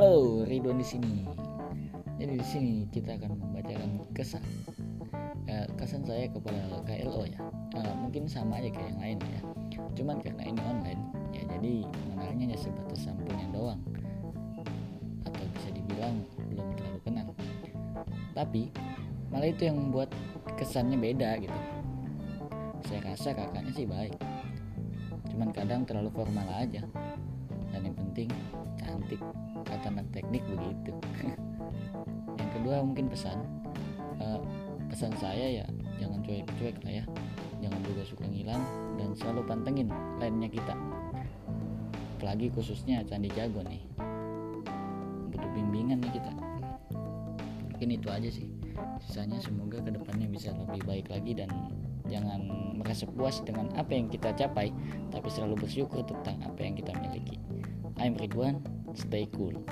Ridwan di sini. Jadi di sini kita akan membacakan kesan eh, kesan saya kepada KLO ya. Eh, mungkin sama aja kayak yang lain ya. Cuman karena ini online ya jadi mengenalnya hanya sebatas sampulnya doang atau bisa dibilang belum terlalu kenal. Tapi malah itu yang membuat kesannya beda gitu. Saya rasa kakaknya sih baik. Cuman kadang terlalu formal aja. Dan yang penting kata anak teknik begitu. Yang kedua mungkin pesan uh, pesan saya ya jangan cuek-cuek lah ya. Jangan juga suka ngilang dan selalu pantengin lainnya kita. Apalagi khususnya Candi Jago nih. Butuh bimbingan nih kita. Mungkin itu aja sih. Sisanya semoga ke depannya bisa lebih baik lagi dan jangan merasa puas dengan apa yang kita capai tapi selalu bersyukur tentang apa yang kita miliki. I'm Ridwan stay cool